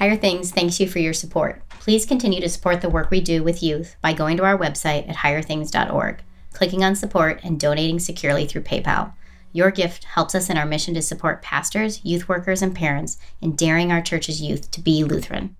Higher Things thanks you for your support. Please continue to support the work we do with youth by going to our website at higherthings.org, clicking on support, and donating securely through PayPal. Your gift helps us in our mission to support pastors, youth workers, and parents in daring our church's youth to be Lutheran.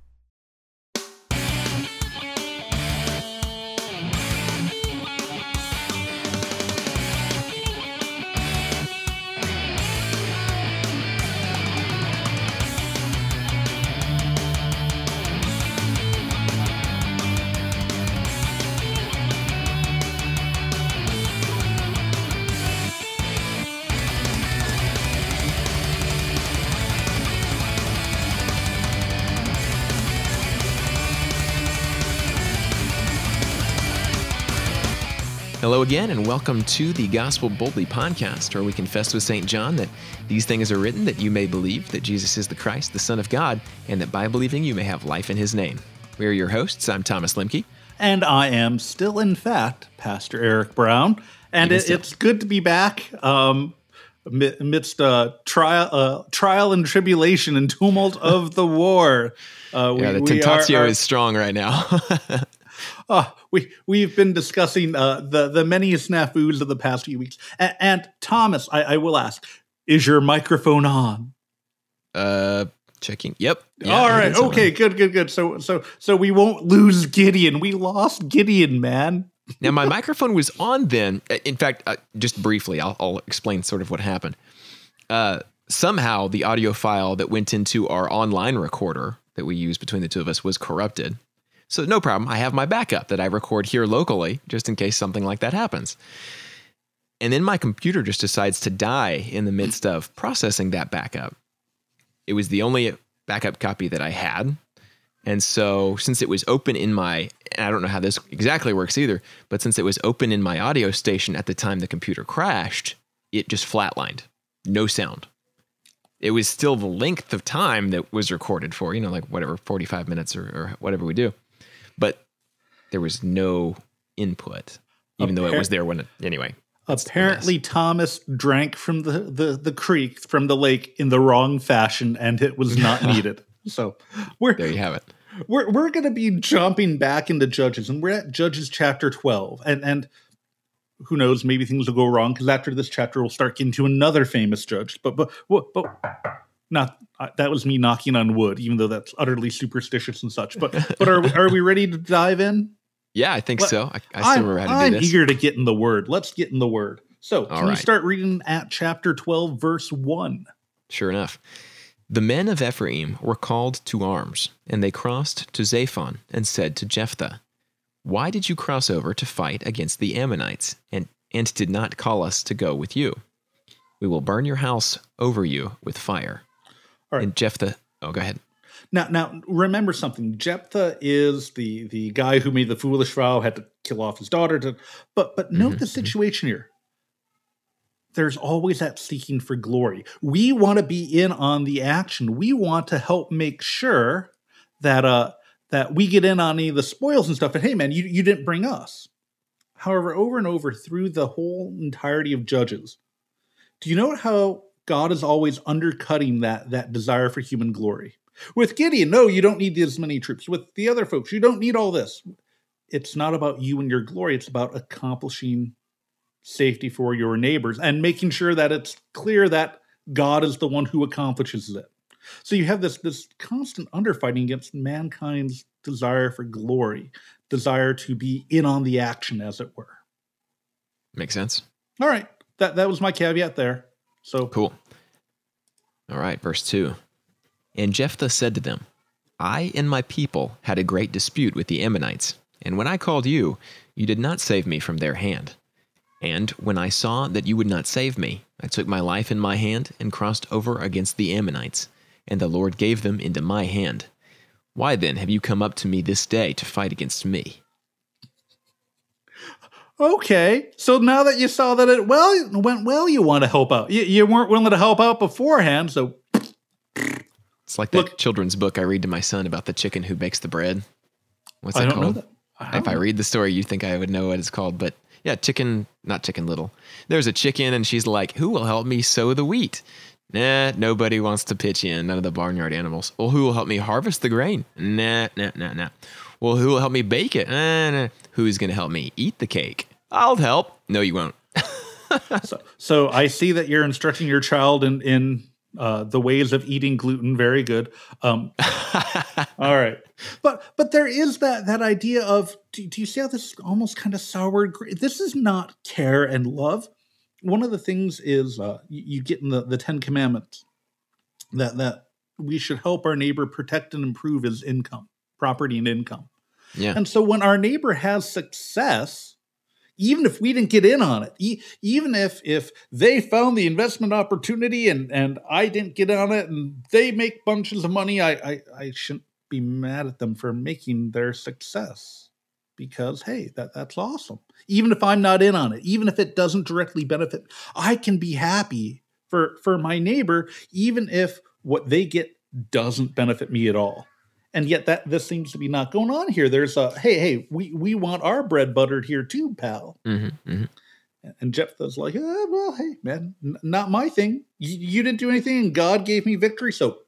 Hello again, and welcome to the Gospeled Boldly podcast, where we confess with St. John that these things are written that you may believe that Jesus is the Christ, the Son of God, and that by believing you may have life in his name. We are your hosts. I'm Thomas Lemke. And I am still, in fact, Pastor Eric Brown. And it, it's good to be back um, amidst uh, trial, uh, trial and tribulation and tumult of the war. Uh, we, yeah, the tentatio are, are, is strong right now. Oh, we we've been discussing uh, the the many snafus of the past few weeks. And, and Thomas, I, I, will ask: Is your microphone on? Uh, checking. Yep. Yeah, All right. Okay. Good. Good. Good. So so so we won't lose Gideon. We lost Gideon, man. now my microphone was on then. Uh, in fact, uh, just briefly, I'll, I'll explain sort of what happened. Uh, somehow the audio file that went into our online recorder that we use between the two of us was corrupted. So no problem. I have my backup that I record here locally just in case something like that happens. And then my computer just decides to die in the midst of processing that backup. It was the only backup copy that I had. And so, since it was open in my, I don't know how this exactly works either, but since it was open in my audio station at the time the computer crashed, it just flatlined. No sound. It was still the length of time that was recorded for, you know, like whatever, 45 minutes or, or whatever we do but there was no input, even Appar- though it was there when it, anyway. Apparently, Thomas drank from the, the, the creek, from the lake in the wrong fashion, and it was not needed. So we're there. You have it. We're we're going to be jumping back into Judges, and we're at Judges chapter twelve, and and who knows, maybe things will go wrong because after this chapter, we'll start getting to another famous judge. But but but, but not uh, that was me knocking on wood, even though that's utterly superstitious and such. But but are are we ready to dive in? Yeah, I think Let, so. I, I still remember how to I'm do this. eager to get in the word. Let's get in the word. So can right. we start reading at chapter twelve, verse one? Sure enough. The men of Ephraim were called to arms, and they crossed to Zaphon and said to Jephthah, Why did you cross over to fight against the Ammonites, and, and did not call us to go with you? We will burn your house over you with fire. Right. And Jephthah. Oh, go ahead. Now, now remember something. Jephthah is the the guy who made the foolish vow, had to kill off his daughter. To, but but note mm-hmm. the mm-hmm. situation here. There's always that seeking for glory. We want to be in on the action. We want to help make sure that uh that we get in on any of the spoils and stuff. And hey, man, you you didn't bring us. However, over and over through the whole entirety of Judges, do you know how God is always undercutting that that desire for human glory. With Gideon, no, you don't need as many troops. With the other folks, you don't need all this. It's not about you and your glory. It's about accomplishing safety for your neighbors and making sure that it's clear that God is the one who accomplishes it. So you have this this constant underfighting against mankind's desire for glory, desire to be in on the action, as it were. Makes sense. All right, that that was my caveat there. So cool. All right, verse 2. And Jephthah said to them, I and my people had a great dispute with the Ammonites, and when I called you, you did not save me from their hand. And when I saw that you would not save me, I took my life in my hand and crossed over against the Ammonites, and the Lord gave them into my hand. Why then have you come up to me this day to fight against me? Okay, so now that you saw that it well went well, you want to help out. You, you weren't willing to help out beforehand, so it's like that Look, children's book I read to my son about the chicken who bakes the bread. What's it called? I if I read the story, you think I would know what it's called, but yeah, chicken, not chicken little. There's a chicken, and she's like, "Who will help me sow the wheat?" Nah, nobody wants to pitch in. None of the barnyard animals. Well, who will help me harvest the grain? Nah, nah, nah, nah. Well, who will help me bake it? Nah, nah. Who's going to help me eat the cake? I'll help. No, you won't. so, so I see that you're instructing your child in in uh, the ways of eating gluten. Very good. Um, all right, but but there is that that idea of do, do you see how this is almost kind of sour? This is not care and love. One of the things is uh, you, you get in the the Ten Commandments that that we should help our neighbor protect and improve his income, property, and income. Yeah. And so when our neighbor has success, even if we didn't get in on it, e- even if if they found the investment opportunity and and I didn't get on it and they make bunches of money, I I, I shouldn't be mad at them for making their success because hey, that that's awesome. Even if I'm not in on it, even if it doesn't directly benefit, I can be happy for for my neighbor, even if what they get doesn't benefit me at all and yet that this seems to be not going on here. There's a hey, hey, we we want our bread buttered here too, pal. Mm-hmm, mm-hmm. And Jephthah's like, eh, well, hey, man, n- not my thing. You, you, didn't do anything, and God gave me victory, so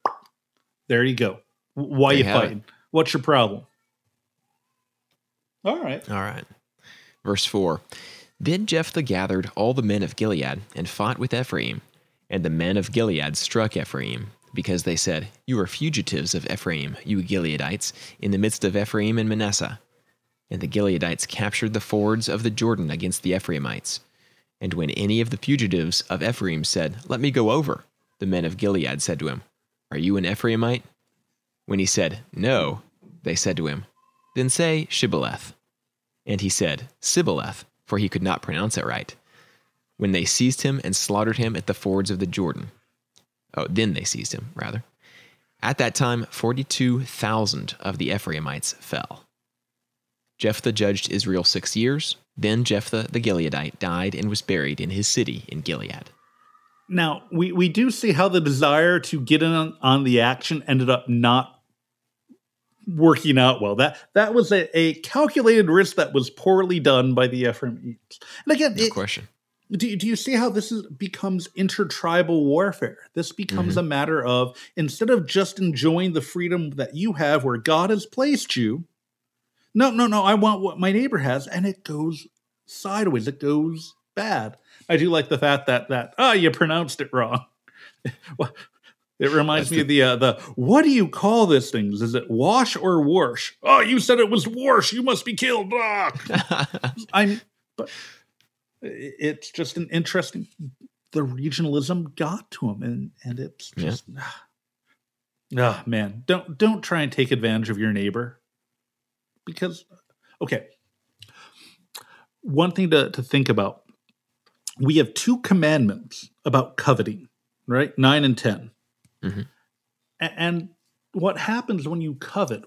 there you go. Why there you fighting? It. What's your problem? All right, all right. Verse four. Then Jephthah gathered all the men of Gilead and fought with Ephraim, and the men of Gilead struck Ephraim because they said, You are fugitives of Ephraim, you Gileadites, in the midst of Ephraim and Manasseh. And the Gileadites captured the fords of the Jordan against the Ephraimites. And when any of the fugitives of Ephraim said, Let me go over, the men of Gilead said to him, Are you an Ephraimite? When he said, No, they said to him, Then say Shibboleth. And he said, Sibboleth, for he could not pronounce it right. When they seized him and slaughtered him at the fords of the Jordan. Oh, then they seized him, rather. At that time, 42,000 of the Ephraimites fell. Jephthah judged Israel six years. Then Jephthah the Gileadite died and was buried in his city in Gilead. Now, we, we do see how the desire to get in on, on the action ended up not working out well. That that was a, a calculated risk that was poorly done by the Ephraimites. And again, no it, question do, do you see how this is, becomes intertribal warfare? This becomes mm-hmm. a matter of instead of just enjoying the freedom that you have where God has placed you, no, no, no, I want what my neighbor has, and it goes sideways. It goes bad. I do like the fact that that oh, you pronounced it wrong. it reminds That's me the, of the uh, the what do you call this things? Is it wash or wash? Oh, you said it was wash. You must be killed. Ah. I'm but it's just an interesting the regionalism got to him and and it's just yeah. ah, oh, man don't don't try and take advantage of your neighbor. Because okay. One thing to, to think about we have two commandments about coveting right? 9 and 10 mm-hmm. and what happens when you covet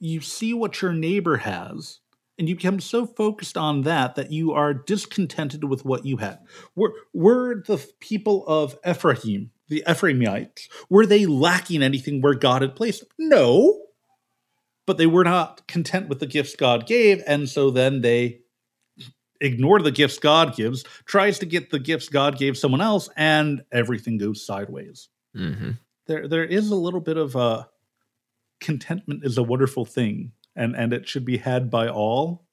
you see what your neighbor has and you become so focused on that that you are discontented with what you had. Were, were the people of Ephraim, the Ephraimites, were they lacking anything where God had placed them? No. But they were not content with the gifts God gave, and so then they ignore the gifts God gives, tries to get the gifts God gave someone else, and everything goes sideways. Mm-hmm. There, there is a little bit of a uh, contentment is a wonderful thing and and it should be had by all.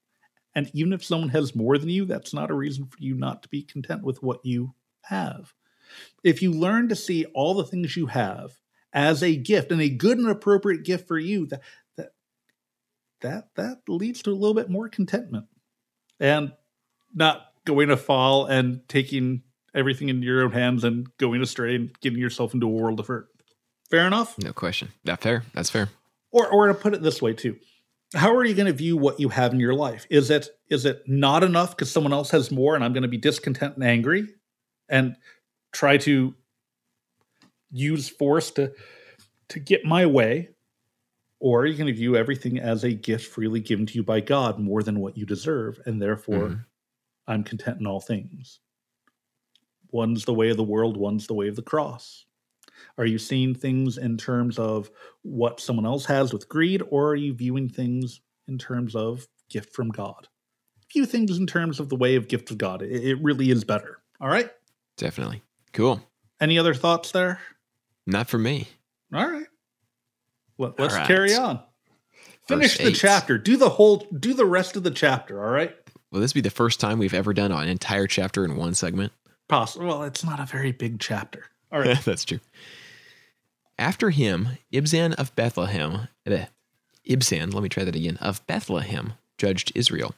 And even if someone has more than you that's not a reason for you not to be content with what you have. If you learn to see all the things you have as a gift and a good and appropriate gift for you that that that that leads to a little bit more contentment. And not going to fall and taking everything into your own hands and going astray and getting yourself into a world of hurt. Fair enough? No question. That fair. That's fair. Or or to put it this way too how are you going to view what you have in your life? Is it is it not enough because someone else has more and i'm going to be discontent and angry and try to use force to to get my way? Or are you going to view everything as a gift freely given to you by god more than what you deserve and therefore mm-hmm. i'm content in all things? One's the way of the world one's the way of the cross are you seeing things in terms of what someone else has with greed, or are you viewing things in terms of gift from God? View things in terms of the way of gift of God. It, it really is better. All right. Definitely. Cool. Any other thoughts there? Not for me. All right. Let, us right. carry on. Finish the chapter. Do the whole. Do the rest of the chapter. All right. Will this be the first time we've ever done an entire chapter in one segment? Possible. Well, it's not a very big chapter. All right. That's true. After him, Ibzan of Bethlehem, eh, Ibzan, let me try that again, of Bethlehem judged Israel.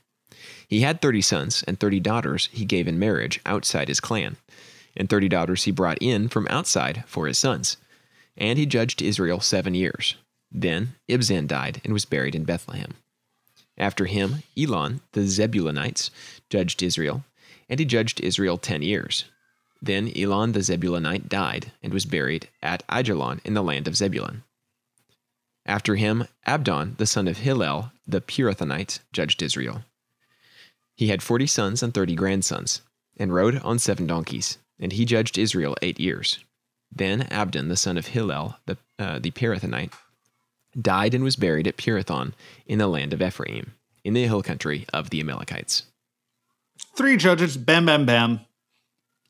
He had 30 sons and 30 daughters he gave in marriage outside his clan, and 30 daughters he brought in from outside for his sons. And he judged Israel seven years. Then Ibzan died and was buried in Bethlehem. After him, Elon, the Zebulunites, judged Israel, and he judged Israel ten years. Then Elon the Zebulunite died and was buried at Aijalon in the land of Zebulun. After him, Abdon, the son of Hillel, the Pirathonite, judged Israel. He had forty sons and thirty grandsons, and rode on seven donkeys, and he judged Israel eight years. Then Abdon, the son of Hillel, the, uh, the Pirathonite, died and was buried at Pirathon in the land of Ephraim, in the hill country of the Amalekites. Three judges. Bam, bam, bam.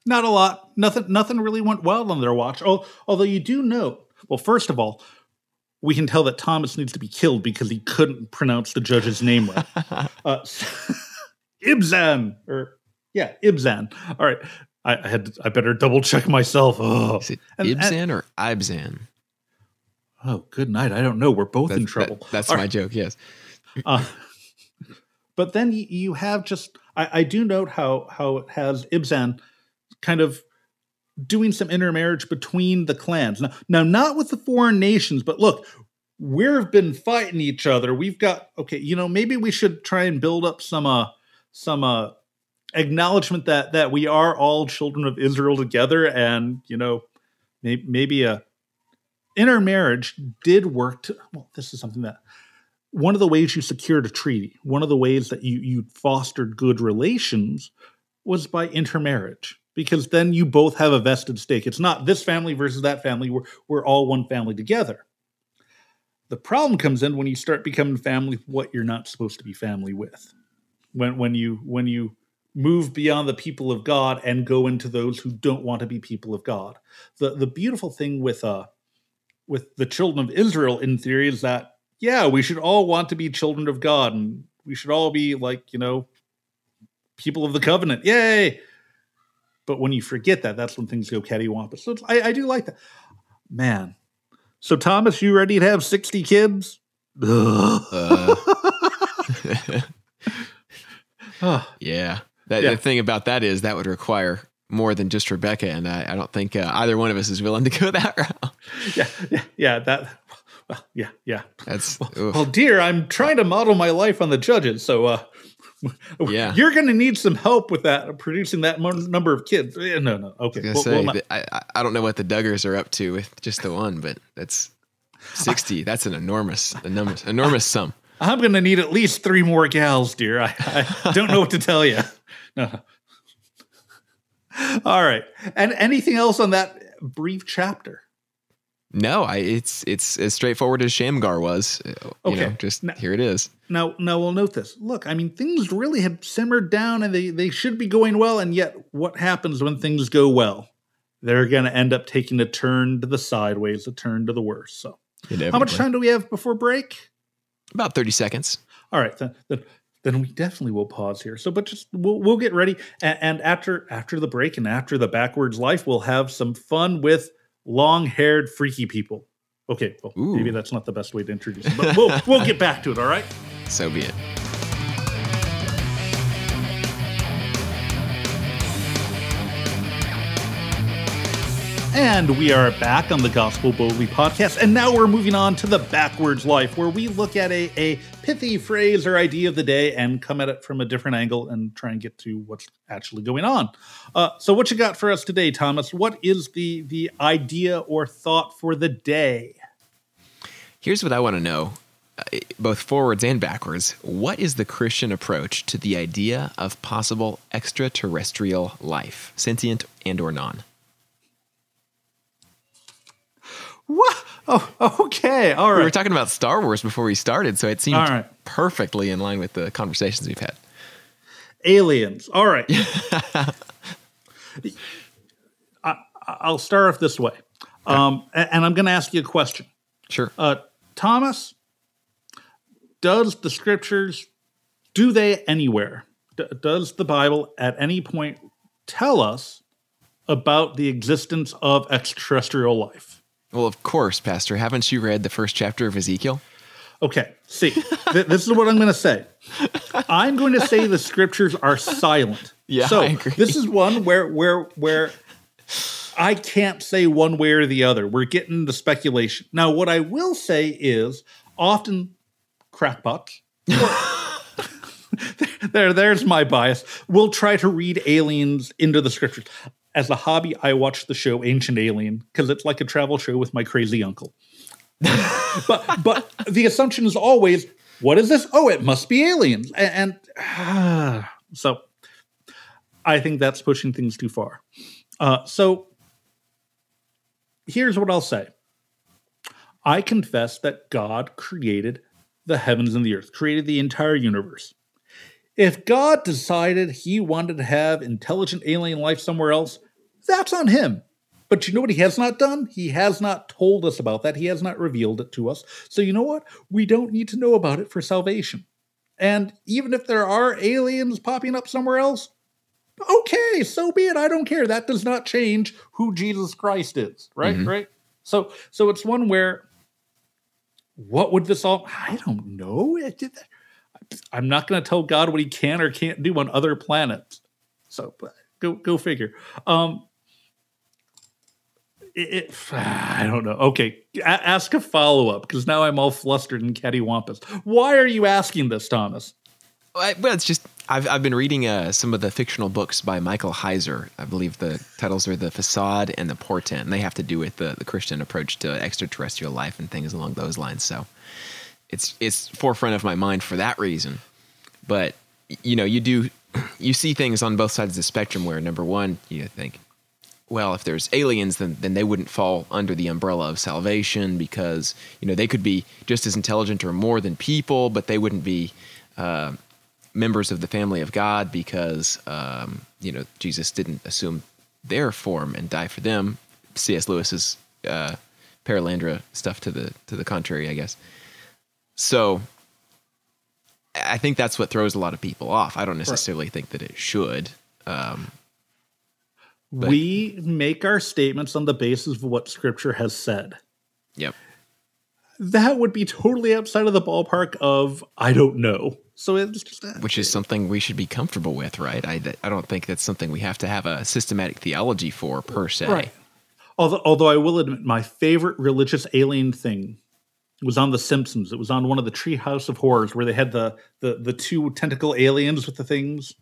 Not a lot. Nothing. Nothing really went well on their watch. Oh, although you do note. Well, first of all, we can tell that Thomas needs to be killed because he couldn't pronounce the judge's name right. uh, Ibzan, or yeah, Ibzan. All right, I, I had. To, I better double check myself. Oh, Is it And- and- or Ibzan? oh, good night. I don't know. We're both in trouble. that- that's All my right. joke, yes. Uh, but then you, you have just I, I do note how how it has Ibzan kind of doing some intermarriage between the clans. Now, now not with the foreign nations, but look, we've been fighting each other. We've got okay, you know, maybe we should try and build up some uh some uh acknowledgement that that we are all children of Israel together and you know maybe, maybe a intermarriage did work to well this is something that one of the ways you secured a treaty, one of the ways that you you fostered good relations was by intermarriage. Because then you both have a vested stake. It's not this family versus that family. We're we're all one family together. The problem comes in when you start becoming family with what you're not supposed to be family with. When when you when you move beyond the people of God and go into those who don't want to be people of God. The the beautiful thing with uh with the children of Israel in theory is that yeah, we should all want to be children of God and we should all be like, you know, people of the covenant. Yay! But when you forget that, that's when things go cattywampus. So I, I do like that. Man. So, Thomas, you ready to have 60 kids? Uh, Ah, yeah. That, Yeah. The thing about that is that would require more than just Rebecca, and I, I don't think uh, either one of us is willing to go that route. yeah, yeah, yeah. That, well, yeah, yeah. That's Well, dear, I'm trying to model my life on the judges, so uh, Yeah. you're going to need some help with that, producing that number of kids. No, no, okay. I Well, say well, I- I don't know what the Duggars are up to with just the one, but that's sixty. That's an enormous, enormous, enormous sum. I'm going to need at least three more gals, dear. I, I don't know what to tell you. No. All right. And anything else on that brief chapter? No, I it's it's as straightforward as Shamgar was. uh, You know, Okay. just Now- here it is. Now, now we'll note this. Look, I mean, things really have simmered down, and they they should be going well. And yet, what happens when things go well? They're going to end up taking a turn to the sideways, a turn to the worse. So, how much time do we have before break? About thirty seconds. All right, then, then, then we definitely will pause here. So, but just we'll, we'll get ready, and, and after after the break and after the backwards life, we'll have some fun with long-haired freaky people. Okay, well, Ooh. maybe that's not the best way to introduce them, but we'll we'll get back to it. All right. So be it. And we are back on the Gospeled Boldly podcast. And now we're moving on to the backwards life, where we look at a, a pithy phrase or idea of the day and come at it from a different angle and try and get to what's actually going on. Uh, so, what you got for us today, Thomas? What is the the idea or thought for the day? Here's what I want to know, uh, both forwards and backwards. What is the Christian approach to the idea of possible extraterrestrial life, sentient and or non? Oh, okay. All right. We were talking about Star Wars before we started, so it seemed right. perfectly in line with the conversations we've had. Aliens. All right. I, I'll start off this way, um, a- and I'm going to ask you a question. Sure. Uh, Thomas, does the scriptures do they anywhere? D- does the Bible at any point tell us about the existence of extraterrestrial life? Well, of course, Pastor. Haven't you read the first chapter of Ezekiel? Okay, see, th- this is what I'm going to say. I'm going to say the scriptures are silent. Yeah, so I agree. this is one where where where I can't say one way or the other. We're getting the speculation. Now, what I will say is often crackpots. there, there's my bias. We'll try to read aliens into the scriptures. As a hobby, I watch the show Ancient Alien because it's like a travel show with my crazy uncle. but but the assumption is always, what is this? Oh, it must be aliens. And, and ah, so I think that's pushing things too far. Uh, so here's what I'll say. I confess that God created the heavens and the earth, created the entire universe. If God decided he wanted to have intelligent alien life somewhere else, that's on him. But you know what he has not done? He has not told us about that. He has not revealed it to us. So you know what? We don't need to know about it for salvation. And even if there are aliens popping up somewhere else, okay, so be it. I don't care. That does not change who Jesus Christ is, right? Mhm. Right? So so it's one where what would this all I don't know. I'm not going to tell God what he can or can't do on other planets. So go go figure. Um it, it- I don't know. Okay, a- ask a follow up because now I'm all flustered and cattywampus. Why are you asking this, Thomas? Well, it's just I've I've been reading uh, some of the fictional books by Michael Heiser. I believe the titles are "The Facade" and "The Portent," and they have to do with the, the Christian approach to extraterrestrial life and things along those lines. So it's it's forefront of my mind for that reason. But you know, you do you see things on both sides of the spectrum where number one, you think, well, if there's aliens, then then they wouldn't fall under the umbrella of salvation because you know they could be just as intelligent or more than people, but they wouldn't be uh, members of the family of God because um, you know Jesus didn't assume their form and die for them. C.S. Lewis's uh, Perelandra stuff to the to the contrary, I guess. So I think that's what throws a lot of people off. I don't necessarily think that it should. Um, But- we make our statements on the basis of what Scripture has said. yep. That would be totally outside of the ballpark of I don't know. So it's just uh, which is something we should be comfortable with, right? I, I don't think that's something we have to have a systematic theology for per se. Right. Although, although I will admit, my favorite religious alien thing was on The Simpsons. It was on one of the Treehouse of Horrors where they had the the the two tentacle aliens with the things,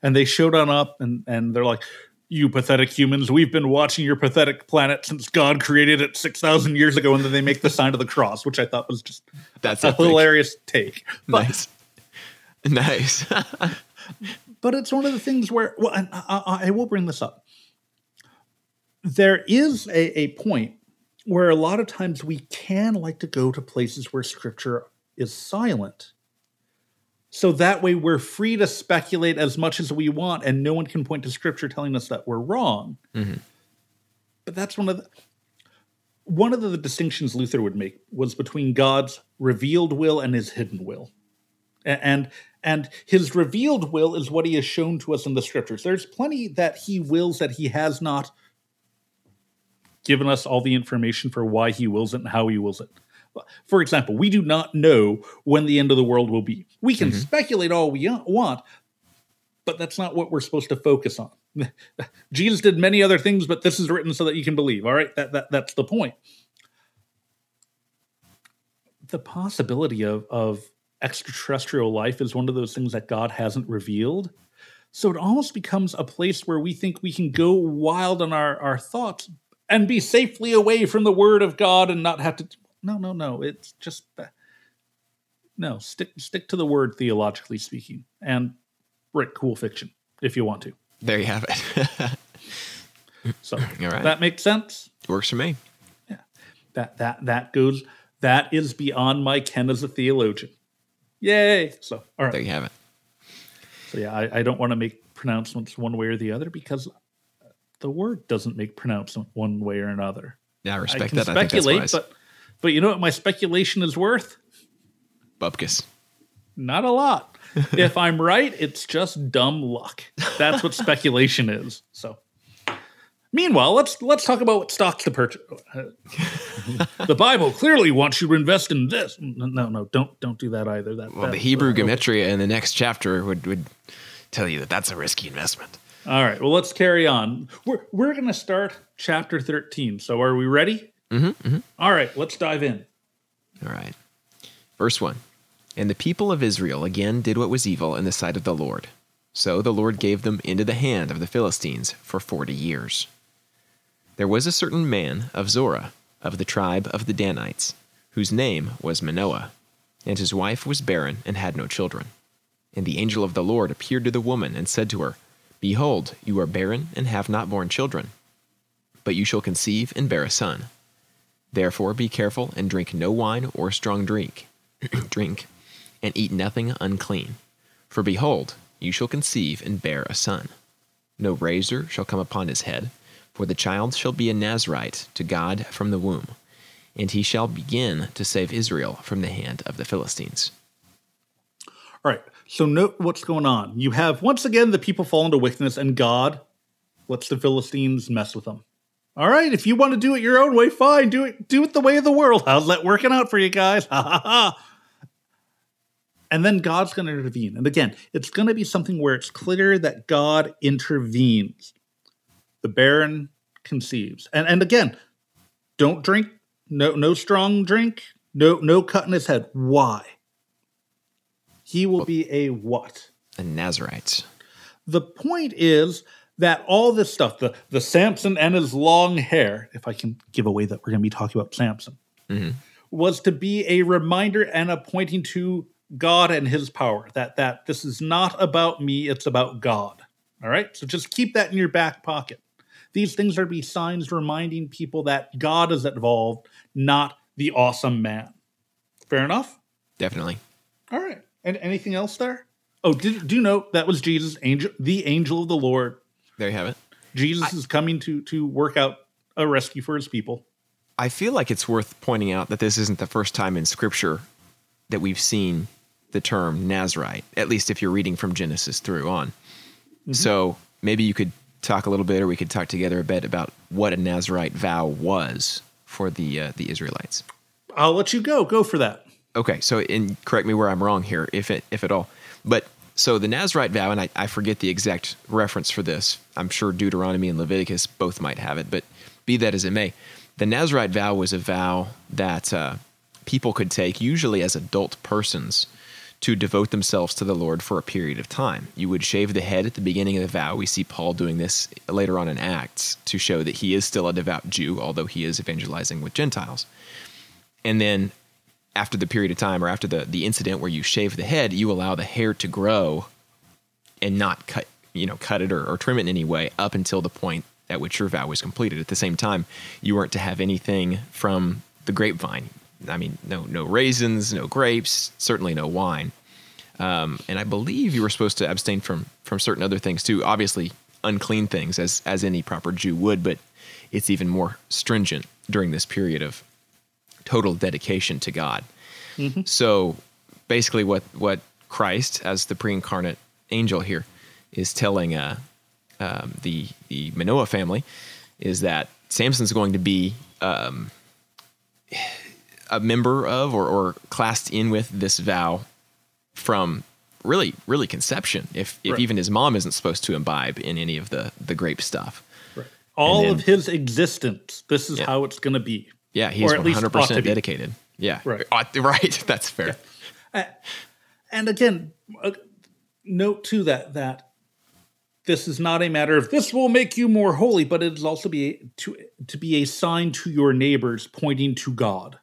and they showed on up and and they're like. You pathetic humans, we've been watching your pathetic planet since God created it 6,000 years ago. And then they make the sign of the cross, which I thought was just That's a epic. hilarious take. But, Nice. Nice. but it's one of the things where well and I, I I will bring this up there is a, a point where a lot of times we can like to go to places where scripture is silent so that way we're free to speculate as much as we want and no one can point to scripture telling us that we're wrong. Mhm. but that's one of the one of the distinctions luther would make was between god's revealed will and his hidden will. And and his revealed will is what he has shown to us in the scriptures. There's plenty that he wills that he has not given us all the information for why he wills it and how he wills it for example we do not know when the end of the world will be. We can mm-hmm. speculate all we want but that's not what we're supposed to focus on. Jesus did many other things but this is written so that you can believe all right? That, that that's the point. The possibility of of extraterrestrial life is one of those things that God hasn't revealed. So it almost becomes a place where we think we can go wild on our, our thoughts and be safely away from the word of God and not have to no, no, no. It's just that no, stick stick to the word theologically speaking and write cool fiction if you want to. there you have it. So All right. that makes sense. Works for me. Yeah, that that that goes that is beyond my ken as a theologian. Yay. So all right. There you have it. So yeah, I, I don't want to make pronouncements one way or the other because uh, the word doesn't make pronouncement one way or another. Yeah, I I respect can that. I think that's speculate, wise. but but you know what my speculation is worth? Bupkis. Not a lot. if I'm right, it's just dumb luck. That's what speculation is. So, meanwhile, let's let's talk about what stocks to purchase. the Bible clearly wants you to invest in this. No, no, don't don't do that either. That Well, that- the Hebrew uh, gematria in the next chapter would, would tell you that that's a risky investment. All right. Well, let's carry on. We're we're going to start chapter 13. So, are we ready? Mm-hmm, All right. Let's dive in. All right. Verse 1 And the people of Israel again did what was evil in the sight of the Lord. So the Lord gave them into the hand of the Philistines for forty years. There was a certain man of Zorah, of the tribe of the Danites, whose name was Manoah, and his wife was barren and had no children. And the angel of the Lord appeared to the woman and said to her, Behold, you are barren and have not borne children, but you shall conceive and bear a son. Therefore be careful and drink no wine or strong drink, drink, and eat nothing unclean. For behold, you shall conceive and bear a son. No razor shall come upon his head, for the child shall be a Nazarite to God from the womb, and he shall begin to save Israel from the hand of the Philistines. All right. So note what's going on. You have once again the people fall into wickedness, and God lets the Philistines mess with them. All right, if you want to do it your own way, fine. Do it. Do it the way of the world. How's that working out for you guys? Ha ha ha. And then God's going to intervene. And again, it's going to be something where it's clear that God intervenes. The barren conceives. And and again, don't drink. No no strong drink. No no cutting his head. Why? He will be a what? A Nazarites. The point is that all this stuff, the the Samson and his long hair, if I can give away that we're going to be talking about Samson, mm-hmm. was to be a reminder and a pointing to God and His power. That that this is not about me; it's about God. All right, so just keep that in your back pocket. These things are to be signs reminding people that God is involved, not the awesome man. Fair enough. Definitely. All right. And anything else there? Oh, did, do note that was Jesus, angel, the angel of the Lord. There you have it. Jesus is coming to to work out a rescue for his people. I feel like it's worth pointing out that this isn't the first time in Scripture that we've seen the term Nazarite, at least if you're reading from Genesis through on. So maybe you could talk a little bit, or we could talk together a bit about what a Nazarite vow was for the uh, the Israelites. I'll let you go. Go for that. Okay, so and correct me where I'm wrong here, if it if at all. But so the Nazarite vow, and I, I forget the exact reference for this. I'm sure Deuteronomy and Leviticus both might have it, but be that as it may, the Nazarite vow was a vow that uh, people could take, usually as adult persons, to devote themselves to the Lord for a period of time. You would shave the head at the beginning of the vow. We see Paul doing this later on in Acts to show that he is still a devout Jew, although he is evangelizing with Gentiles. And then after the period of time or after the, the incident where you shave the head, you allow the hair to grow and not cut you know cut it or, or trim it in any way up until the point at which your vow was completed. At the same time, you weren't to have anything from the grapevine. I mean, no no raisins, no grapes, certainly no wine. Um, and I believe you were supposed to abstain from from certain other things too. Obviously, unclean things, as as any proper Jew would, but it's even more stringent during this period of total dedication to God. So basically, what what Christ, as the pre-incarnate angel here, is telling uh, um, the the Manoah family is that Samson's going to be um, a member of or, or classed in with this vow from really really conception. If if Right. even his mom isn't supposed to imbibe in any of the the grape stuff. Right. All then- of his existence. This is Yeah. how it's going to be. Yeah, he's Or at one least hundred ought to percent be. dedicated. Yeah, Right. Ought- right. That's fair. And again, uh, note too that that this is not a matter of this will make you more holy, but it is also be to to be a sign to your neighbors pointing to God,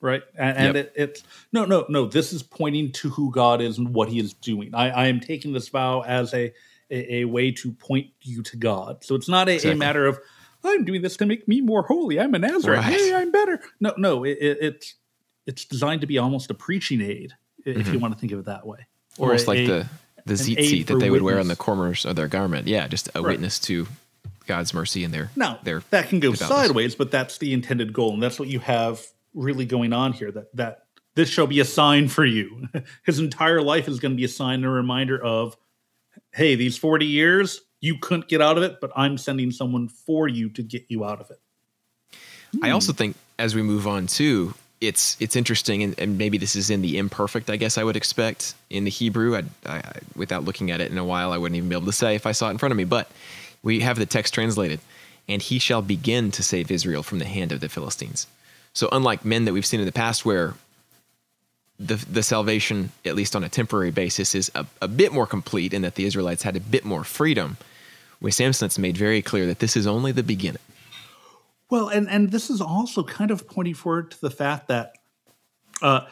right? And, and Yep. it, it's no, no, no. This is pointing to who God is and what He is doing. I, I am taking this vow as a, a a way to point you to God. So it's not a, a matter of I'm doing this to make me more holy. I'm a Nazarite. Right. Hey, I'm better. No, no. It, it, it's it's designed to be almost a preaching aid, if you mm-hmm. want to think of it that way. Almost a- like the the tzitzit that they would wear on the corners of their garment. Yeah, just a Right. witness to God's mercy and their Now their that can go sideways, but that's the intended goal, and that's what you have really going on here. That that this shall be a sign for you. His entire life is going to be a sign and a reminder of, hey, these forty years you couldn't get out of it, but I'm sending someone for you to get you out of it. I also hmm. think as we move on too, it's it's interesting, and, and maybe this is in the imperfect. I guess I would expect in the Hebrew. I, I, I- without looking at it in a while, I wouldn't even be able to say if I saw it in front of me. But we have the text translated, and he shall begin to save Israel from the hand of the Philistines. So unlike men that we've seen in the past, where the the salvation, at least on a temporary basis, is a, a bit more complete, and that the Israelites had a bit more freedom. With Samson, it's made very clear that this is only the beginning. Well, and and this is also kind of pointing forward to the fact that uh,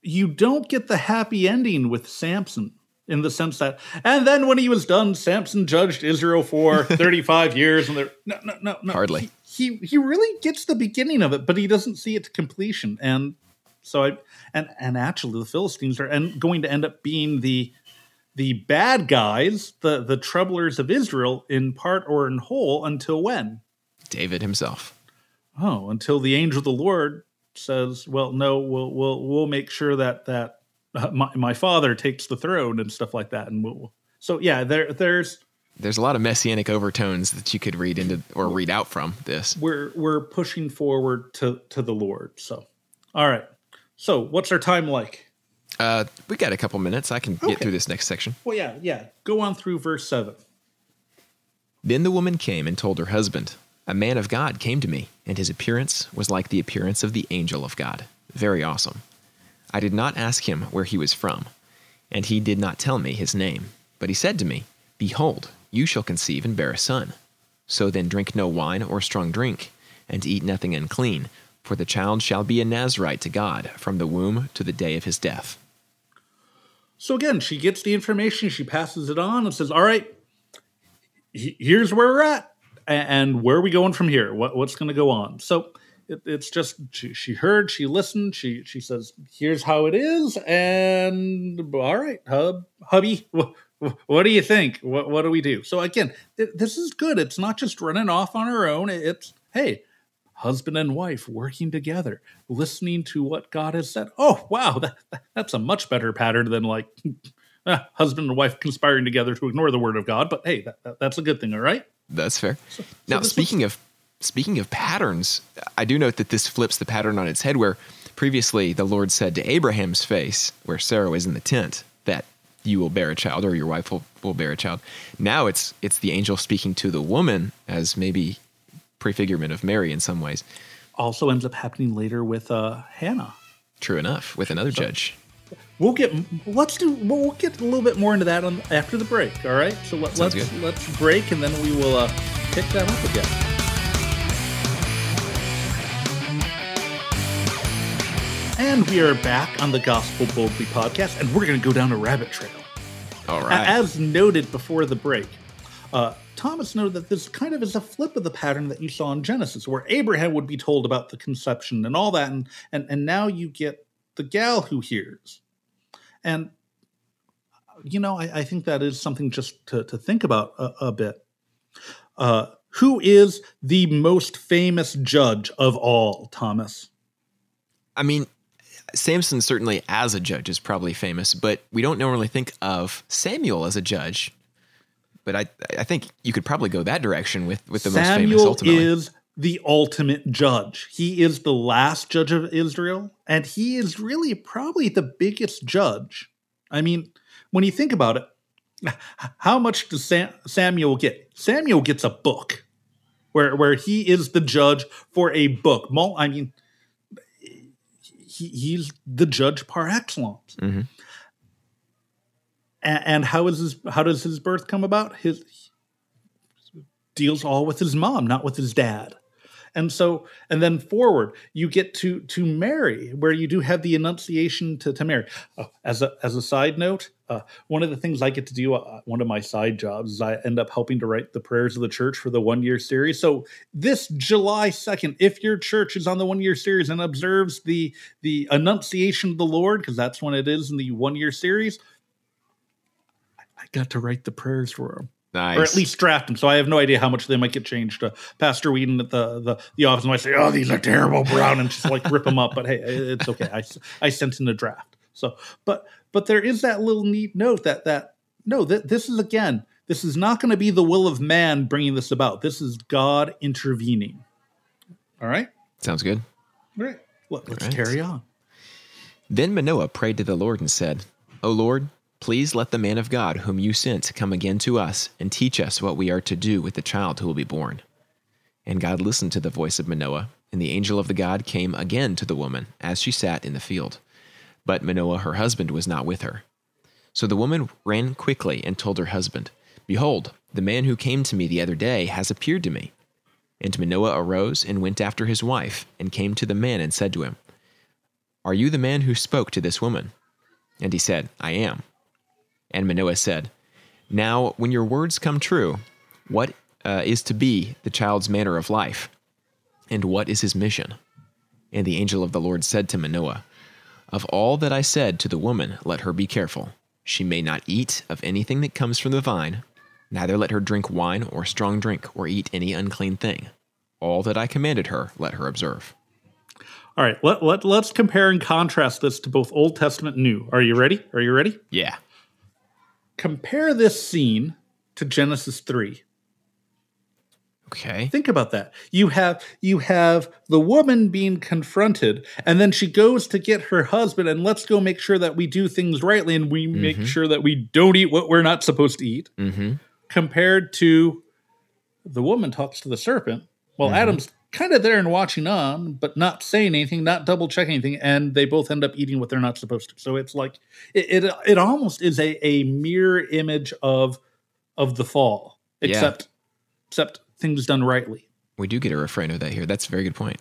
you don't get the happy ending with Samson in the sense that, and then when he was done, Samson judged Israel for thirty five years, and they're no, no, no, no. Hardly. He, he he really gets the beginning of it, but he doesn't see it to completion, and so I and and actually the Philistines are and going to end up being the the bad guys, the the troublers of Israel in part or in whole until when? David himself. Oh, until the angel of the Lord says, "Well, no, we'll we'll we'll make sure that that uh, my my father takes the throne and stuff like that." And we'll, so yeah, there there's there's a lot of messianic overtones that you could read into or read out from this. we're we're pushing forward to to the Lord. So, all right. So, what's our time like? Uh, we got a couple minutes. I can get through this next section. Well, yeah, yeah. Go on through verse seven. Then the woman came and told her husband, A man of God came to me, and his appearance was like the appearance of the angel of God. Very awesome. I did not ask him where he was from, and he did not tell me his name. But he said to me, Behold, you shall conceive and bear a son. So then drink no wine or strong drink, and eat nothing unclean, for the child shall be a Nazarite to God from the womb to the day of his death. So again, she gets the information, she passes it on, and says, "All right, here's where we're at, and where are we going from here? What, what's going to go on?" So it, it's just she, she heard, she listened, she she says, "Here's how it is," and all right, hub, hubby, wh- wh- what do you think? What what do we do? So again, th- this is good. It's not just running off on her own. It's hey. Husband and wife working together, listening to what God has said. Oh, wow, that, that's a much better pattern than like ah, husband and wife conspiring together to ignore the word of God. But hey, that, that- that's a good thing, all right? That's fair. now, this speaking of speaking of patterns, I do note that this flips the pattern on its head. Where previously the Lord said to Abraham's face, where Sarah was in the tent, that you will bear a child, or your wife will, will bear a child. Now it's it's the angel speaking to the woman as maybe prefigurement of Mary in some ways. Also ends up happening later with uh, Hannah. True enough, with another judge. We'll get let's do we'll we'll get a little bit more into that on, after the break. All right, so let, Sounds let's let's break and then we will uh, pick that up again. And we are back on the Gospeled Boldly podcast, and we're going to go down a rabbit trail. All right. As noted before the break, uh, Thomas noted that this kind of is a flip of the pattern that you saw in Genesis, where Abraham would be told about the conception and all that, and and, and now you get the gal who hears. And you know, I, I think that is something just to, to think about a, a bit. Uh, who is the most famous judge of all, Thomas? I mean, Samson certainly as a judge is probably famous, but we don't normally think of Samuel as a judge. But I, I think you could probably go that direction with, with the most famous Samuel ultimately. is the ultimate judge. He is the last judge of Israel, and he is really probably the biggest judge. I mean, when you think about it, how much does Sam, Samuel get? Samuel gets a book where where he is the judge for a book. I mean, he, he's the judge par excellence. Mhm. A- and how is his how does his birth come about? His deals all with his mom, not with his dad. And so, and then forward, you get to to Mary, where you do have the Annunciation to, to Mary. Oh, as a as a side note, uh, one of the things I get to do, uh, one of my side jobs, is I end up helping to write the prayers of the church for the one year series. So this July second, if your church is on the one year series and observes the the Annunciation of the Lord, because that's when it is in the one year series, I got to write the prayers for them. Nice. or at least draft them. So I have no idea how much they might get changed. Uh, Pastor Whedon at the, the the office might say, "Oh, these are terrible brown," and just like rip them up. But hey, it's okay. I I sent in a draft. So, but but there is that little neat note that that no, that this is again, this is not going to be the will of man bringing this about. This is God intervening. All right. Sounds good. All right. Let, let's right. carry on. Then Manoah prayed to the Lord and said, O Lord, please let the man of God whom you sent come again to us and teach us what we are to do with the child who will be born. And God listened to the voice of Manoah, and the angel of the God came again to the woman as she sat in the field. But Manoah, her husband, was not with her. So the woman ran quickly and told her husband, Behold, the man who came to me the other day has appeared to me. And Manoah arose and went after his wife, and came to the man and said to him, Are you the man who spoke to this woman? And he said, I am. And Manoah said, Now, when your words come true, what uh, is to be the child's manner of life? And what is his mission? And the angel of the Lord said to Manoah, Of all that I said to the woman, let her be careful. She may not eat of anything that comes from the vine, neither let her drink wine or strong drink, or eat any unclean thing. All that I commanded her, let her observe. All right. Let, let, let's compare and contrast this to both Old Testament and New. Are you ready? Are you ready? Yeah. Compare this scene to Genesis 3. Okay. Think about that. You have you have the woman being confronted, and then she goes to get her husband, and let's go make sure that we do things rightly, and we make sure that we don't eat what we're not supposed to eat. Mm-hmm. Compared to the woman talks to the serpent. Well, Adam's kind of there and watching on, but not saying anything, not double checking anything, and they both end up eating what they're not supposed to. So it's like it it, it almost is a, a mirror image of of the fall, Yeah. except except things done rightly. We do get a refrain of that here. That's a very good point.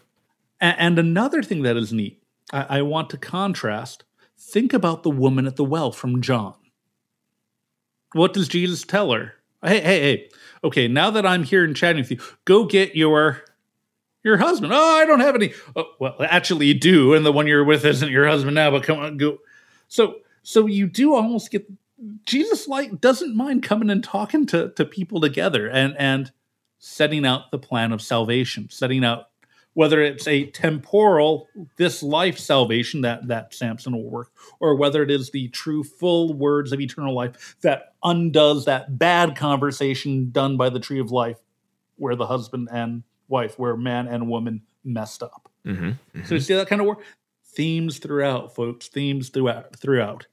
A- And another thing that is neat, I, I want to contrast. Think about the woman at the well from John. What does Jesus tell her? Hey, hey, hey. Okay, now that I'm here and chatting with you, go get your your husband. Oh, I don't have any. Oh, well, actually, you do, and the one you're with isn't your husband now. But come on, go. So, so you do almost get Jesus. Like doesn't mind coming and talking to to people together and and setting out the plan of salvation, setting out whether it's a temporal this life salvation that that Samson will work or whether it is the true full words of eternal life that undoes that bad conversation done by the tree of life where the husband and wife where man and woman messed up Mm-hmm. so you see that kind of work themes throughout folks themes throughout throughout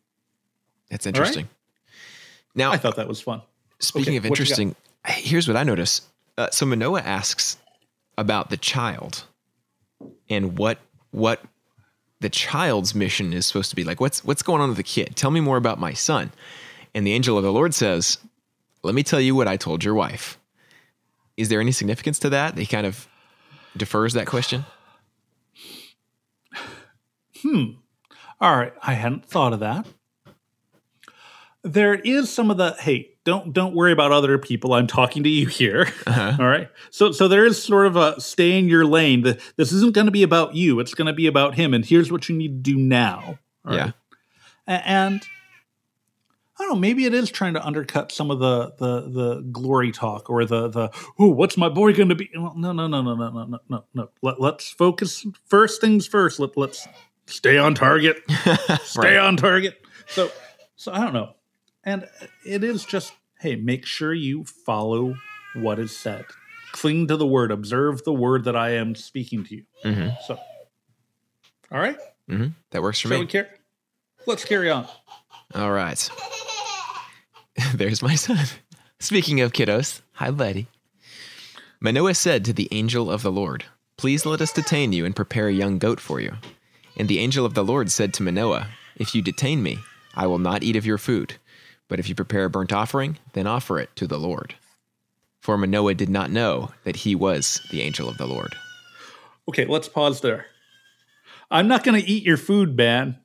That's interesting. Now, i thought that was fun Speaking Okay, of what interesting, here's what I notice. Uh, so Manoah asks about the child and what what the child's mission is supposed to be. Like, what's what's going on with the kid? Tell me more about my son. And the angel of the Lord says, "Let me tell you what I told your wife." Is there any significance to that? He kind of defers that question. Hmm. All right, I hadn't thought of that. There is some of the hey, don't don't worry about other people. I'm talking to you here. Uh-huh. All right. So so there is sort of a stay in your lane. The, this isn't going to be about you. It's going to be about him. And here's what you need to do now. All Yeah. right? And I don't know. Maybe it is trying to undercut some of the the the glory talk or the the oh, what's my boy going to be? Well, No, no, no, no, no, no, no, no, no. Let, let's focus. First things first. Let let's stay on target. Stay Right. on target. So so I don't know. And it is just hey, make sure you follow what is said. Cling to the word. Observe the word that I am speaking to you. hmm So, all right. hmm That works for Shall me. we carry? Let's carry on. All right. There's my son. Speaking of kiddos, hi, buddy. Manoah said to the angel of the Lord, Please let us detain you and prepare a young goat for you. And the angel of the Lord said to Manoah, If you detain me, I will not eat of your food. But if you prepare a burnt offering, then offer it to the Lord. For Manoah did not know that he was the angel of the Lord. Okay, let's pause there. I'm not going to eat your food, man.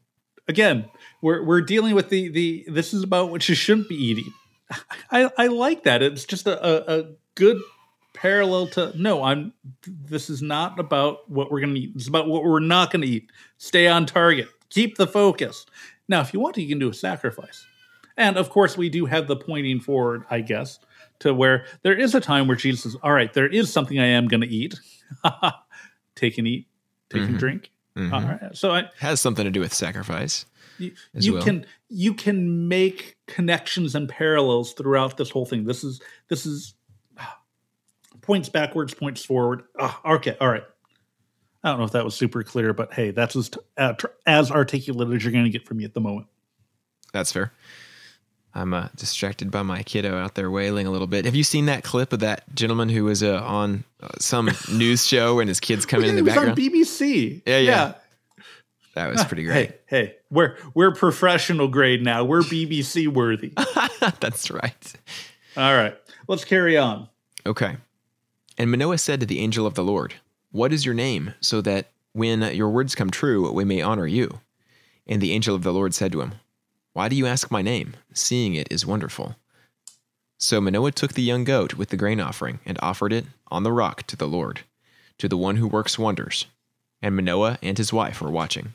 Again, we're we're dealing with the the. This is about what you shouldn't be eating. I I like that. It's just a a, a good parallel to no. I'm. This is not about what we're going to eat. It's about what we're not going to eat. Stay on target. Keep the focus. Now, if you want to, you can do a sacrifice. And of course, we do have the pointing forward, I guess, to where there is a time where Jesus says, "All right, there is something I am going to eat. take and eat, take and Mhm. drink." Mhm. All right. So it Has something to do with sacrifice. You, you well. can you can make connections and parallels throughout this whole thing. This is this is points backwards, points forward. Ah, okay, all right. I don't know if that was super clear, but hey, that's as uh, tr- as articulate as you're going to get from me at the moment. That's fair. I'm uh, distracted by my kiddo out there wailing a little bit. Have you seen that clip of that gentleman who was uh, on uh, some news show and his kids coming in the It was on background? BBC. Yeah, yeah. That was ah, pretty great. Hey, hey, we're we're professional grade now. We're BBC worthy. That's right. All right, let's carry on. Okay. And Manoah said to the angel of the Lord, What is your name, so that when your words come true, we may honor you? And the angel of the Lord said to him, Why do you ask my name? Seeing it is wonderful. So Manoah took the young goat with the grain offering and offered it on the rock to the Lord, to the one who works wonders. And Manoah and his wife were watching.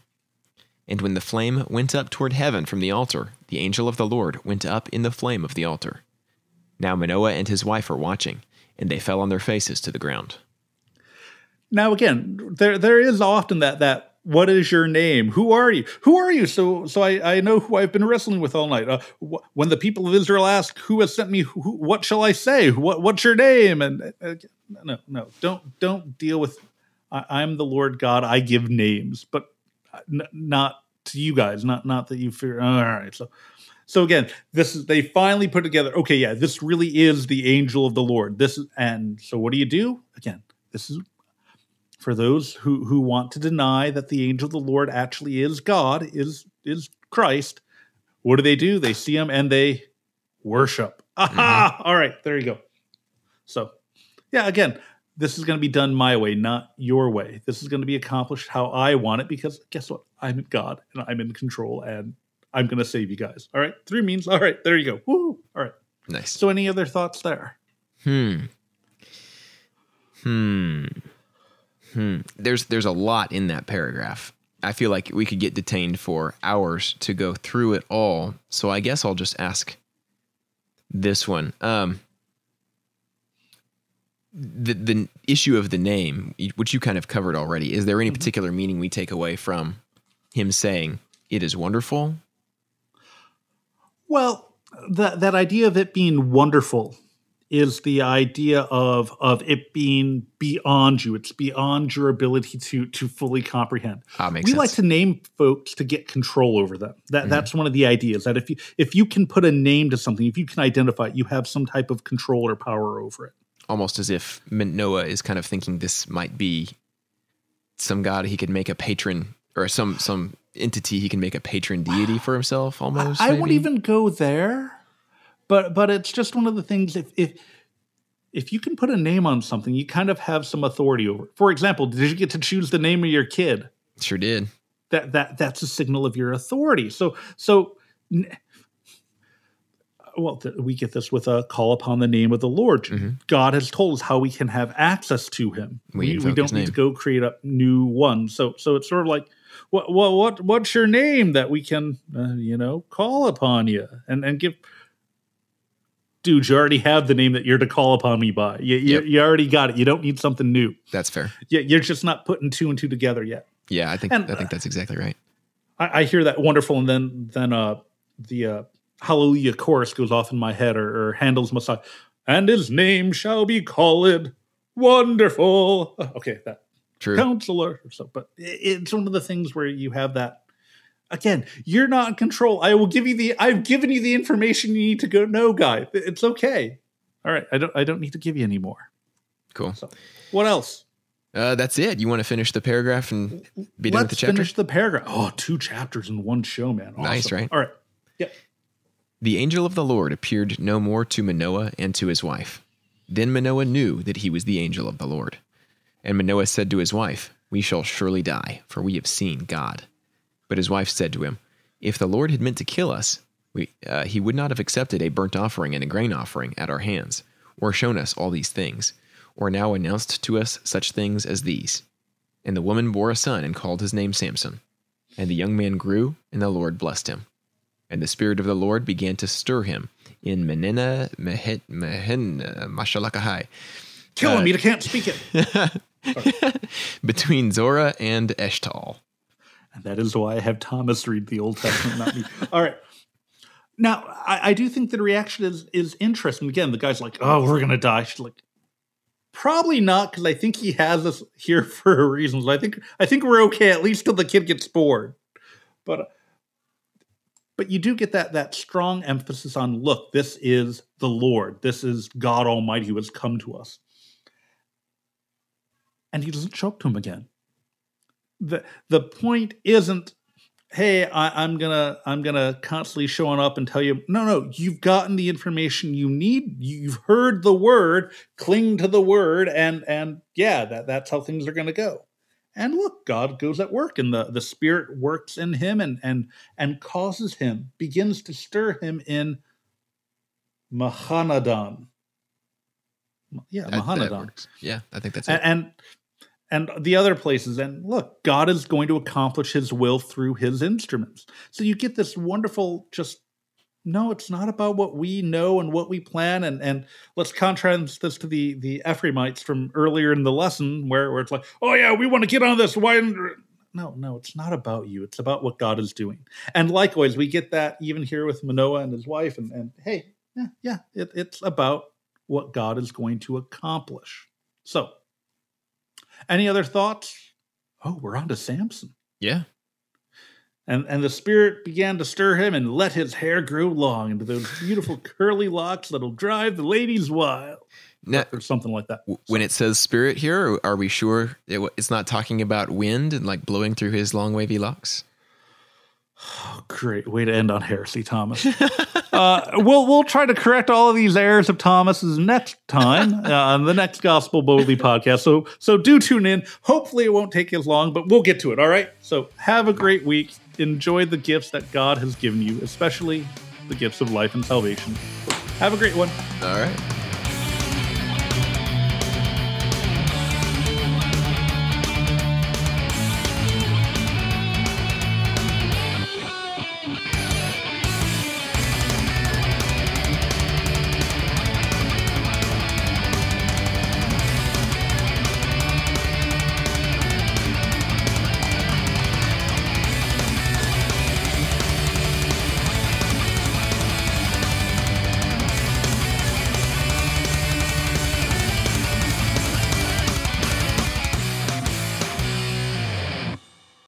And when the flame went up toward heaven from the altar, the angel of the Lord went up in the flame of the altar. Now Manoah and his wife were watching, and they fell on their faces to the ground. Now again, there there is often that that what is your name? Who are you? Who are you? So so I, I know who I've been wrestling with all night. Uh, wh- when the people of Israel ask, "Who has sent me? Who, what shall I say? What what's your name?" And uh, no no don't don't deal with. I'm the Lord God. I give names, but n- not to you guys. Not not that you fear. All right, so. So again, this is they finally put together. Okay, yeah, this really is the angel of the Lord. This is, and so what do you do? Again, this is for those who who want to deny that the angel of the Lord actually is God, is is Christ, what do they do? They see him and they worship. Aha! Mm-hmm. All right, there you go. So, yeah, again, this is going to be done my way, not your way. This is going to be accomplished how I want it because guess what? I'm God and I'm in control and I'm going to save you guys. All right, three means. All right, there you go. Woo! All right. Nice. So, any other thoughts there? Hmm. Hmm. Hmm. There's there's a lot in that paragraph. I feel like we could get detained for hours to go through it all. So I guess I'll just ask this one. Um the the issue of the name, which you kind of covered already, is there any particular meaning we take away from him saying it is wonderful? Well, that that idea of it being wonderful is the idea of of it being beyond you. It's beyond your ability to to fully comprehend. Ah, we sense. like to name folks to get control over them. That that's one of the ideas that if you if you can put a name to something, if you can identify it, you have some type of control or power over it. Almost as if Noah is kind of thinking this might be some god he could make a patron or some some entity he can make a patron deity for himself almost. I, I wouldn't even go there, but but it's just one of the things. If if if you can put a name on something, you kind of have some authority over it. For example, did you get to choose the name of your kid? sure did. That that that's a signal of your authority. So so. n- Well, th- we get this with a call upon the name of the Lord. God has told us how we can have access to Him. We We, we, don't need to go create a new one. So, so it's sort of like, what, what, what, what's your name that we can, uh, you know, call upon you and and give. Dude, you already have the name that you're to call upon me by. You, you, Yep. you already got it. You don't need something new. That's fair. You, you're just not putting two and two together yet. Yeah, I think And, I think that's exactly right. I, I hear that wonderful, and then then uh the uh, Hallelujah chorus goes off in my head, or, or Handel's Messiah, and his name shall be called Wonderful. Uh, Okay, that True. counselor. or So, but it's one of the things where you have that. Again, you're not in control. I will give you the. I've given you the information you need to go. No, guy, it's okay. All right, I don't. I don't need to give you any more. Cool. So, what else? Uh, that's it. You want to finish the paragraph and be done with the chapter? finish the paragraph. Oh, two chapters in one show, man. Nice, right? All right. The angel of the Lord appeared no more to Manoah and to his wife. Then Manoah knew that he was the angel of the Lord. And Manoah said to his wife, We shall surely die, for we have seen God. But his wife said to him, If the Lord had meant to kill us, we, uh, he would not have accepted a burnt offering and a grain offering at our hands, or shown us all these things, or now announced to us such things as these. And the woman bore a son and called his name Samson. And the young man grew, and the Lord blessed him. And the Spirit of the Lord began to stir him in Menena Mehen Mashalakahai. Kill him, uh, you can't speak it. between Zorah and Eshtaol. And that is why I have Thomas read the Old Testament, not me. All right. Now, I, I, do think the reaction is is interesting. Again, the guy's like, "Oh, we're gonna die." She's like, "Probably not," because I think he has us here for a reason. I think I think we're okay at least till the kid gets bored. But but you do get that that strong emphasis on, look, this is the Lord. This is God Almighty who has come to us, and he doesn't show up to him again. the The point isn't hey I, am gonna i'm gonna constantly showing up and tell you no no you've gotten the information you need you've heard the word cling to the word and and yeah that that's how things are gonna go and look god goes at work and the the spirit works in him and and and causes him begins to stir him in Mahaneh-dan yeah Mahaneh-dan yeah i think that's it and, and and the other places. And look, God is going to accomplish his will through his instruments. So you get this wonderful, just no, it's not about what we know and what we plan. And and let's contrast this to the the Ephraimites from earlier in the lesson where, where it's like, oh yeah, we want to get on this. Why no, no, it's not about you. It's about what God is doing. And likewise, we get that even here with Manoah and his wife. And, and hey, yeah, yeah, it, it's about what God is going to accomplish. So any other thoughts? Oh, we're on to Samson. Yeah. And and the spirit began to stir him and let his hair grow long into those beautiful curly locks that'll drive the ladies wild. Now, or something like that. When it says spirit here, are we sure it's not talking about wind and like blowing through his long wavy locks? Oh, great way to end on heresy, Thomas. uh, we'll we'll try to correct all of these errors of Thomas's next time uh, on the next Gospeled Boldly podcast. So so do tune in. Hopefully, it won't take as long, but we'll get to it. All right. So have a great week. Enjoy the gifts that God has given you, especially the gifts of life and salvation. Have a great one. All right.